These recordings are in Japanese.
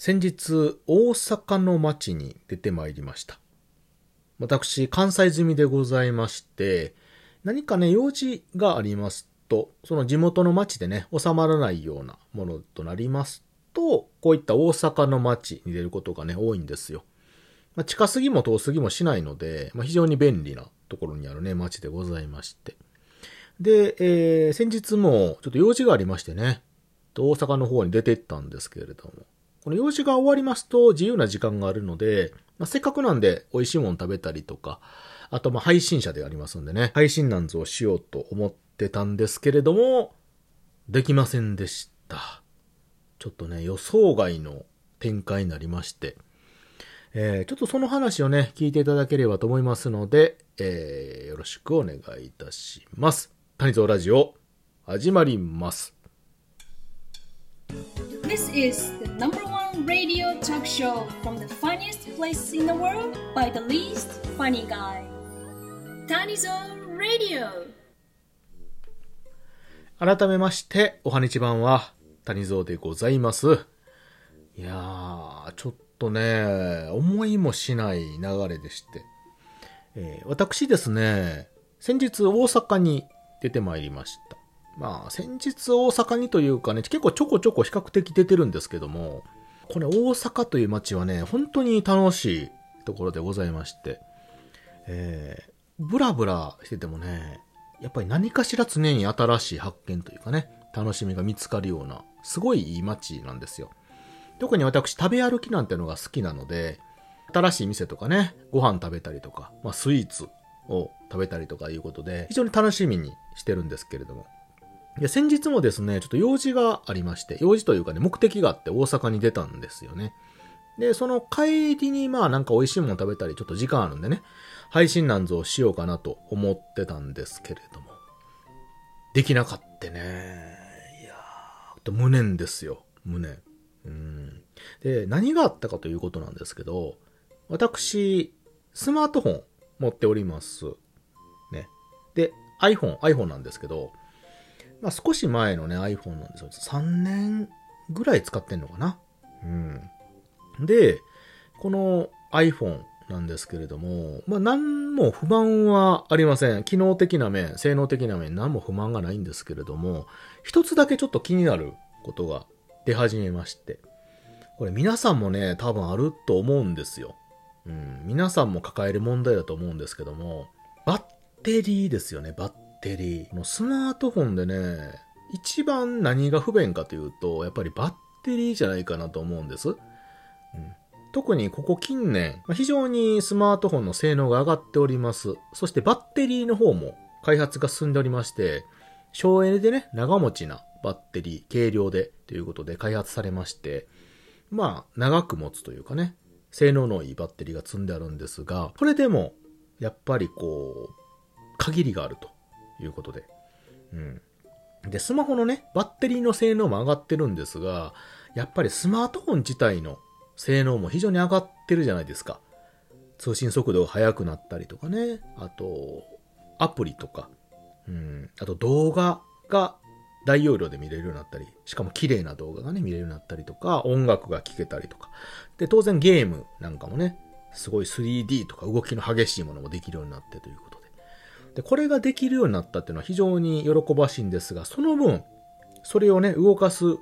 先日、大阪の街に出てまいりました。私、関西済みでございまして、何かね、用事がありますと、その地元の街でね、収まらないようなものとなりますと、こういった大阪の街に出ることがね、多いんですよ。まあ、近すぎも遠すぎもしないので、まあ、非常に便利なところにあるね、街でございまして。で、えー、先日もちょっと用事がありましてね、大阪の方に出て行ったんですけれども、この用事が終わりますと自由な時間があるので、まあ、せっかくなんで美味しいもの食べたりとか、あとまあ配信者でありますんでね、配信なんぞをしようと思ってたんですけれども、できませんでした。ちょっとね、予想外の展開になりまして、えー、ちょっとその話をね、聞いていただければと思いますので、えー、よろしくお願いいたします。谷蔵ラジオ、始まります。This is number one radio talk show from the funniest place in the world by the least funny guy. Tanizon Radio. 改めまして、おはにちばんは、谷蔵でございます。いやー、ちょっとね、思いもしない流れでして。えー私ですね、先日大阪に出てまいりました。まあ、先日大阪にというかね、結構ちょこちょこ比較的出てるんですけども、これ大阪という街はね、本当に楽しいところでございまして、えーブラブラしててもね、やっぱり何かしら常に新しい発見というかね、楽しみが見つかるような、すごいいい街なんですよ。特に私食べ歩きなんてのが好きなので、新しい店とかね、ご飯食べたりとか、まあスイーツを食べたりとかいうことで、非常に楽しみにしてるんですけれども。いや、先日もですね、ちょっと用事がありまして、用事というかね、目的があって大阪に出たんですよね。で、その帰りにまあなんか美味しいもの食べたり、ちょっと時間あるんでね、配信なんぞをしようかなと思ってたんですけれども、できなかったね。いやー、と無念ですよ。無念。うん。で、何があったかということなんですけど、私、スマートフォン持っております。ね。で、iPhone、iPhone なんですけど、まあ少し前のね iPhone なんですよ。3年ぐらい使ってんのかな。うん。で、この iPhone なんですけれども、まあ何も不満はありません。機能的な面、性能的な面、何も不満がないんですけれども、一つだけちょっと気になることが出始めまして。これ皆さんもね、多分あると思うんですよ。うん。皆さんも抱える問題だと思うんですけども、バッテリーですよね、バッテリー。このスマートフォンでね、一番何が不便かというと、やっぱりバッテリーじゃないかなと思うんです。特にここ近年、非常にスマートフォンの性能が上がっております。そしてバッテリーの方も開発が進んでおりまして、省エネでね、長持ちなバッテリー、軽量でということで開発されまして、まあ、長く持つというかね、性能のいいバッテリーが積んであるんですが、これでも、やっぱりこう、限りがあるということで。うん。で、スマホのね、バッテリーの性能も上がってるんですが、やっぱりスマートフォン自体の性能も非常に上がってるじゃないですか。通信速度が速くなったりとかね。あと、アプリとか。うん。あと動画が大容量で見れるようになったり、しかも綺麗な動画がね、見れるようになったりとか、音楽が聴けたりとか。で、当然ゲームなんかもね、すごい 3D とか動きの激しいものもできるようになってということで。これができるようになったっていうのは非常に喜ばしいんですが、その分、それをね、動かす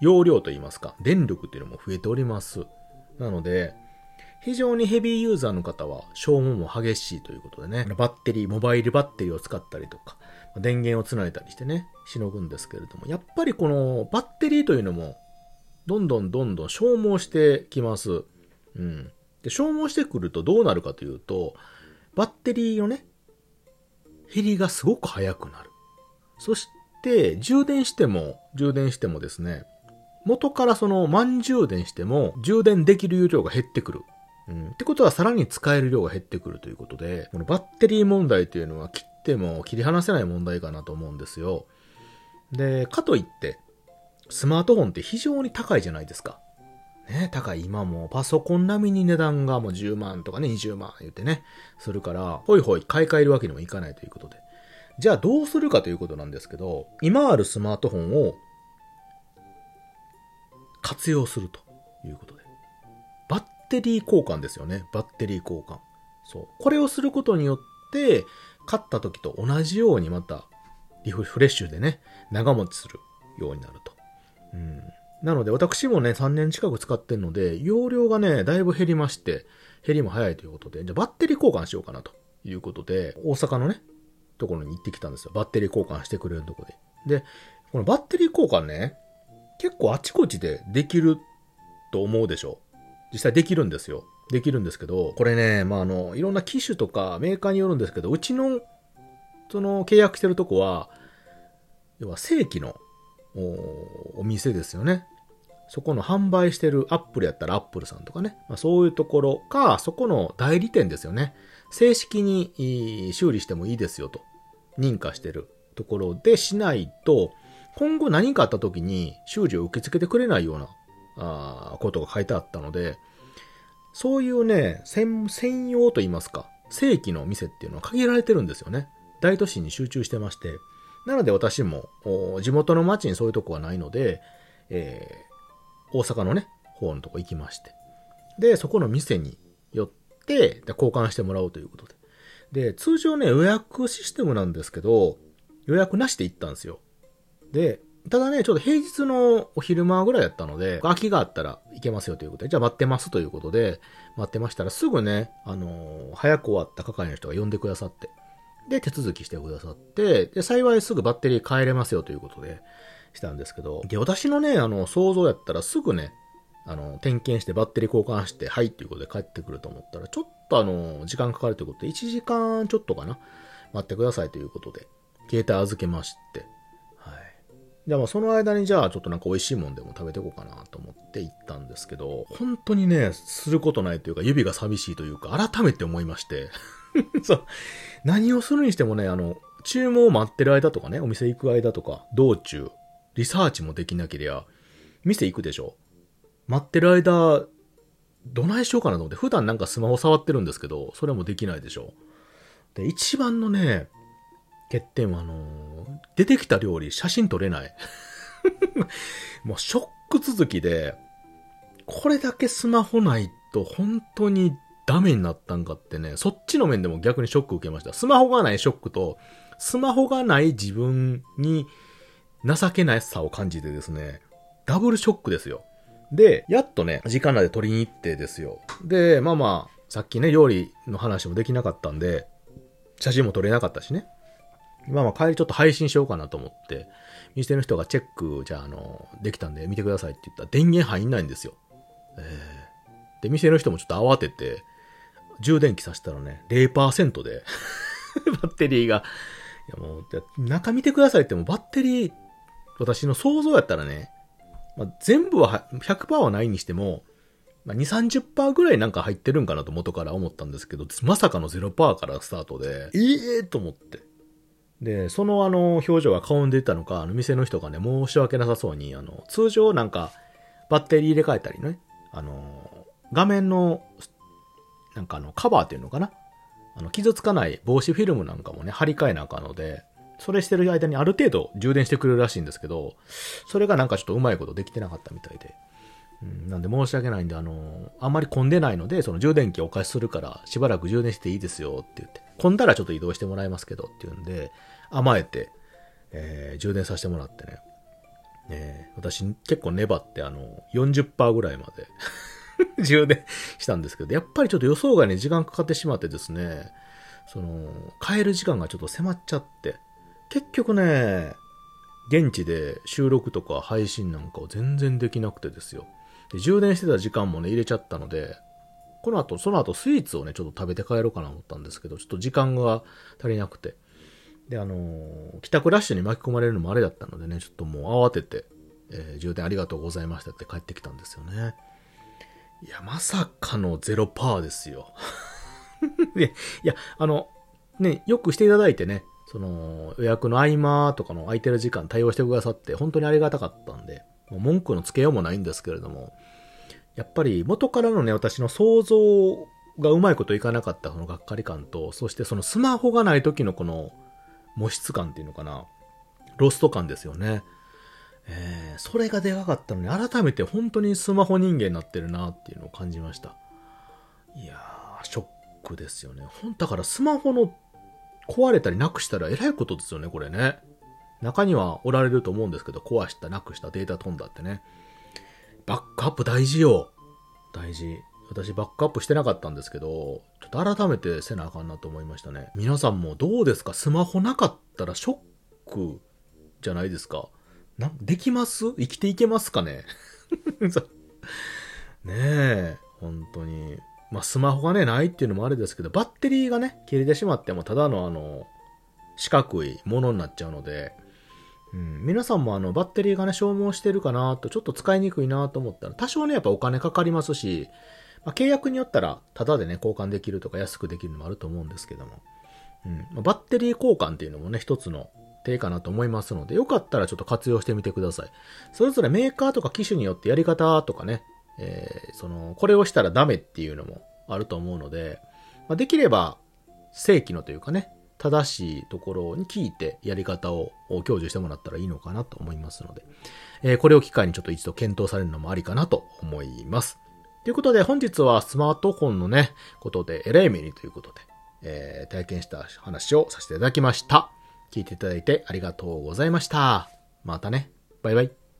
容量といいますか、電力っていうのも増えております。なので、非常にヘビーユーザーの方は消耗も激しいということでね、バッテリー、モバイルバッテリーを使ったりとか、電源をつないだりしてね、しのぐんですけれども、やっぱりこのバッテリーというのも、どんどんどんどん消耗してきます。うん。で、消耗してくるとどうなるかというと、バッテリーのね、減りがすごく速くなる。そして、充電しても、充電してもですね、元からその満充電しても、充電できる容量が減ってくる。うん。ってことはさらに使える量が減ってくるということで、このバッテリー問題というのは切っても切り離せない問題かなと思うんですよ。で、かといって、スマートフォンって非常に高いじゃないですか。ね、高い。今もパソコン並みに値段がもう10万とかね、20万言ってね、するから、ほいほい買い替えるわけにもいかないということで。じゃあどうするかということなんですけど、今あるスマートフォンを活用すると。いうことで。バッテリー交換ですよね。バッテリー交換。そう。これをすることによって、買った時と同じようにまたリフレッシュでね、長持ちするようになると。うん。なので私もね、3年近く使ってるので、容量がね、だいぶ減りまして、減りも早いということで、じゃあバッテリー交換しようかなということで、大阪のね、ところに行ってきたんですよ。バッテリー交換してくれるとこで。で、このバッテリー交換ね、結構あちこちでできると思うでしょ実際できるんですよ。できるんですけど、これね、まあ、あの、いろんな機種とかメーカーによるんですけど、うちの、その、契約してるとこは、要は正規のお店ですよね。そこの販売してるアップルやったらアップルさんとかね。まあ、そういうところか、そこの代理店ですよね。正式に修理してもいいですよと。認可してるところでしないと、今後何かあった時に修理を受け付けてくれないようなあことが書いてあったので、そういうね、専用と言いますか、正規の店っていうのは限られてるんですよね。大都市に集中してまして。なので私も、地元の町にそういうとこはないので、えー、大阪のね、方のとこ行きまして。で、そこの店に寄って、で交換してもらおうということで。で、通常ね、予約システムなんですけど、予約なしで行ったんですよ。で、ただね、ちょっと平日のお昼間ぐらいだったので、空きがあったら行けますよということで、じゃあ待ってますということで、待ってましたらすぐね、あのー、早く終わった係の人が呼んでくださって、で、手続きしてくださって、で、幸いすぐバッテリー変えれますよということで、したんですけど、で、私のね、あの、想像やったらすぐね、あの、点検してバッテリー交換して、はいっていうことで帰ってくると思ったら、ちょっとあの、時間かかるということで、1時間ちょっとかな、待ってくださいということで、携帯預けまして、じゃあまあその間にじゃあちょっとなんか美味しいもんでも食べていこうかなと思って行ったんですけど、本当にね、することないというか指が寂しいというか改めて思いまして そう。何をするにしてもね、あの、注文を待ってる間とかね、お店行く間とか、道中、リサーチもできなけりゃ、店行くでしょ？待ってる間、どないしようかなと思って、普段なんかスマホ触ってるんですけど、それもできないでしょ？で、一番のね、欠点はあのー、出てきた料理写真撮れない。もうショック続きで、これだけスマホないと本当にダメになったんかってね、そっちの面でも逆にショック受けました。スマホがないショックと、スマホがない自分に情けないさを感じてですね、ダブルショックですよ。で、やっとね、時間内で撮りに行ってですよ。で、まあまあ、さっきね、料理の話もできなかったんで、写真も撮れなかったしね。まあまあ帰りちょっと配信しようかなと思って、店の人がチェック、じゃああの、できたんで見てくださいって言ったら電源入んないんですよ。えー、で、店の人もちょっと慌てて、充電器させたらね、0%で バッテリーが、いやもう、中見てくださいってもバッテリー、私の想像やったらね、まあ、全部は100%はないにしても、まあ、2、30%ぐらいなんか入ってるんかなと元から思ったんですけど、まさかの0%からスタートで、ええー、と思って。で、そのあの、表情が顔に出たのか、あの、店の人がね、申し訳なさそうに、あの、通常なんか、バッテリー入れ替えたりね、あの、画面の、なんかあの、カバーっていうのかなあの、傷つかない防止フィルムなんかもね、貼り替えなあかんので、それしてる間にある程度充電してくれるらしいんですけど、それがなんかちょっとうまいことできてなかったみたいで。なんで申し訳ないんで、あの、あんまり混んでないので、その充電器お貸しするから、しばらく充電していいですよって言って、混んだらちょっと移動してもらいますけどっていうんで、甘えて、えー、充電させてもらってね。えー、私結構粘ってあの、40%ぐらいまで 充電したんですけど、やっぱりちょっと予想外に時間かかってしまってですね、その、帰る時間がちょっと迫っちゃって、結局ね、現地で収録とか配信なんかを全然できなくてですよ。で充電してた時間もね、入れちゃったので、この後、その後スイーツをね、ちょっと食べて帰ろうかなと思ったんですけど、ちょっと時間が足りなくて。で、あのー、帰宅ラッシュに巻き込まれるのもあれだったのでね、ちょっともう慌てて、えー、充電ありがとうございましたって帰ってきたんですよね。いや、まさかの0%ですよ。いや、あの、ね、よくしていただいてね、その、予約の合間とかの空いてる時間対応してくださって、本当にありがたかったんで、もう文句のつけようもないんですけれども、やっぱり元からのね、私の想像がうまいこといかなかったそのがっかり感と、そしてそのスマホがない時のこの模質感っていうのかな、ロスト感ですよね。えー、それがでかかったのに、改めて本当にスマホ人間になってるなっていうのを感じました。いやー、ショックですよね。ほんだからスマホの壊れたりなくしたらえらいことですよね、これね。中にはおられると思うんですけど、壊した、なくした、データ飛んだってね。バックアップ大事よ。大事。私バックアップしてなかったんですけど、ちょっと改めてせなあかんなと思いましたね。皆さんもどうですか？スマホなかったらショックじゃないですか？な、できます？生きていけますかね？ねえ、本当に。まあ、スマホがね、ないっていうのもあれですけど、バッテリーがね、切れてしまっても、ただのあの、四角いものになっちゃうので、うん、皆さんもあの、バッテリーがね、消耗してるかなと、ちょっと使いにくいなと思ったら、多少ね、やっぱお金かかりますし、まあ、契約によったら、タダでね、交換できるとか安くできるのもあると思うんですけども、うんまあ、バッテリー交換っていうのもね、一つの手かなと思いますので、よかったらちょっと活用してみてください。それぞれメーカーとか機種によってやり方とかね、えー、その、これをしたらダメっていうのもあると思うので、まあ、できれば、正規のというかね、正しいところに聞いてやり方を享受してもらったらいいのかなと思いますので、えー、これを機会にちょっと一度検討されるのもありかなと思います。ということで本日はスマートフォンのね、ことでえらい目にということで、えー、体験した話をさせていただきました。聞いていただいてありがとうございました。またね。バイバイ。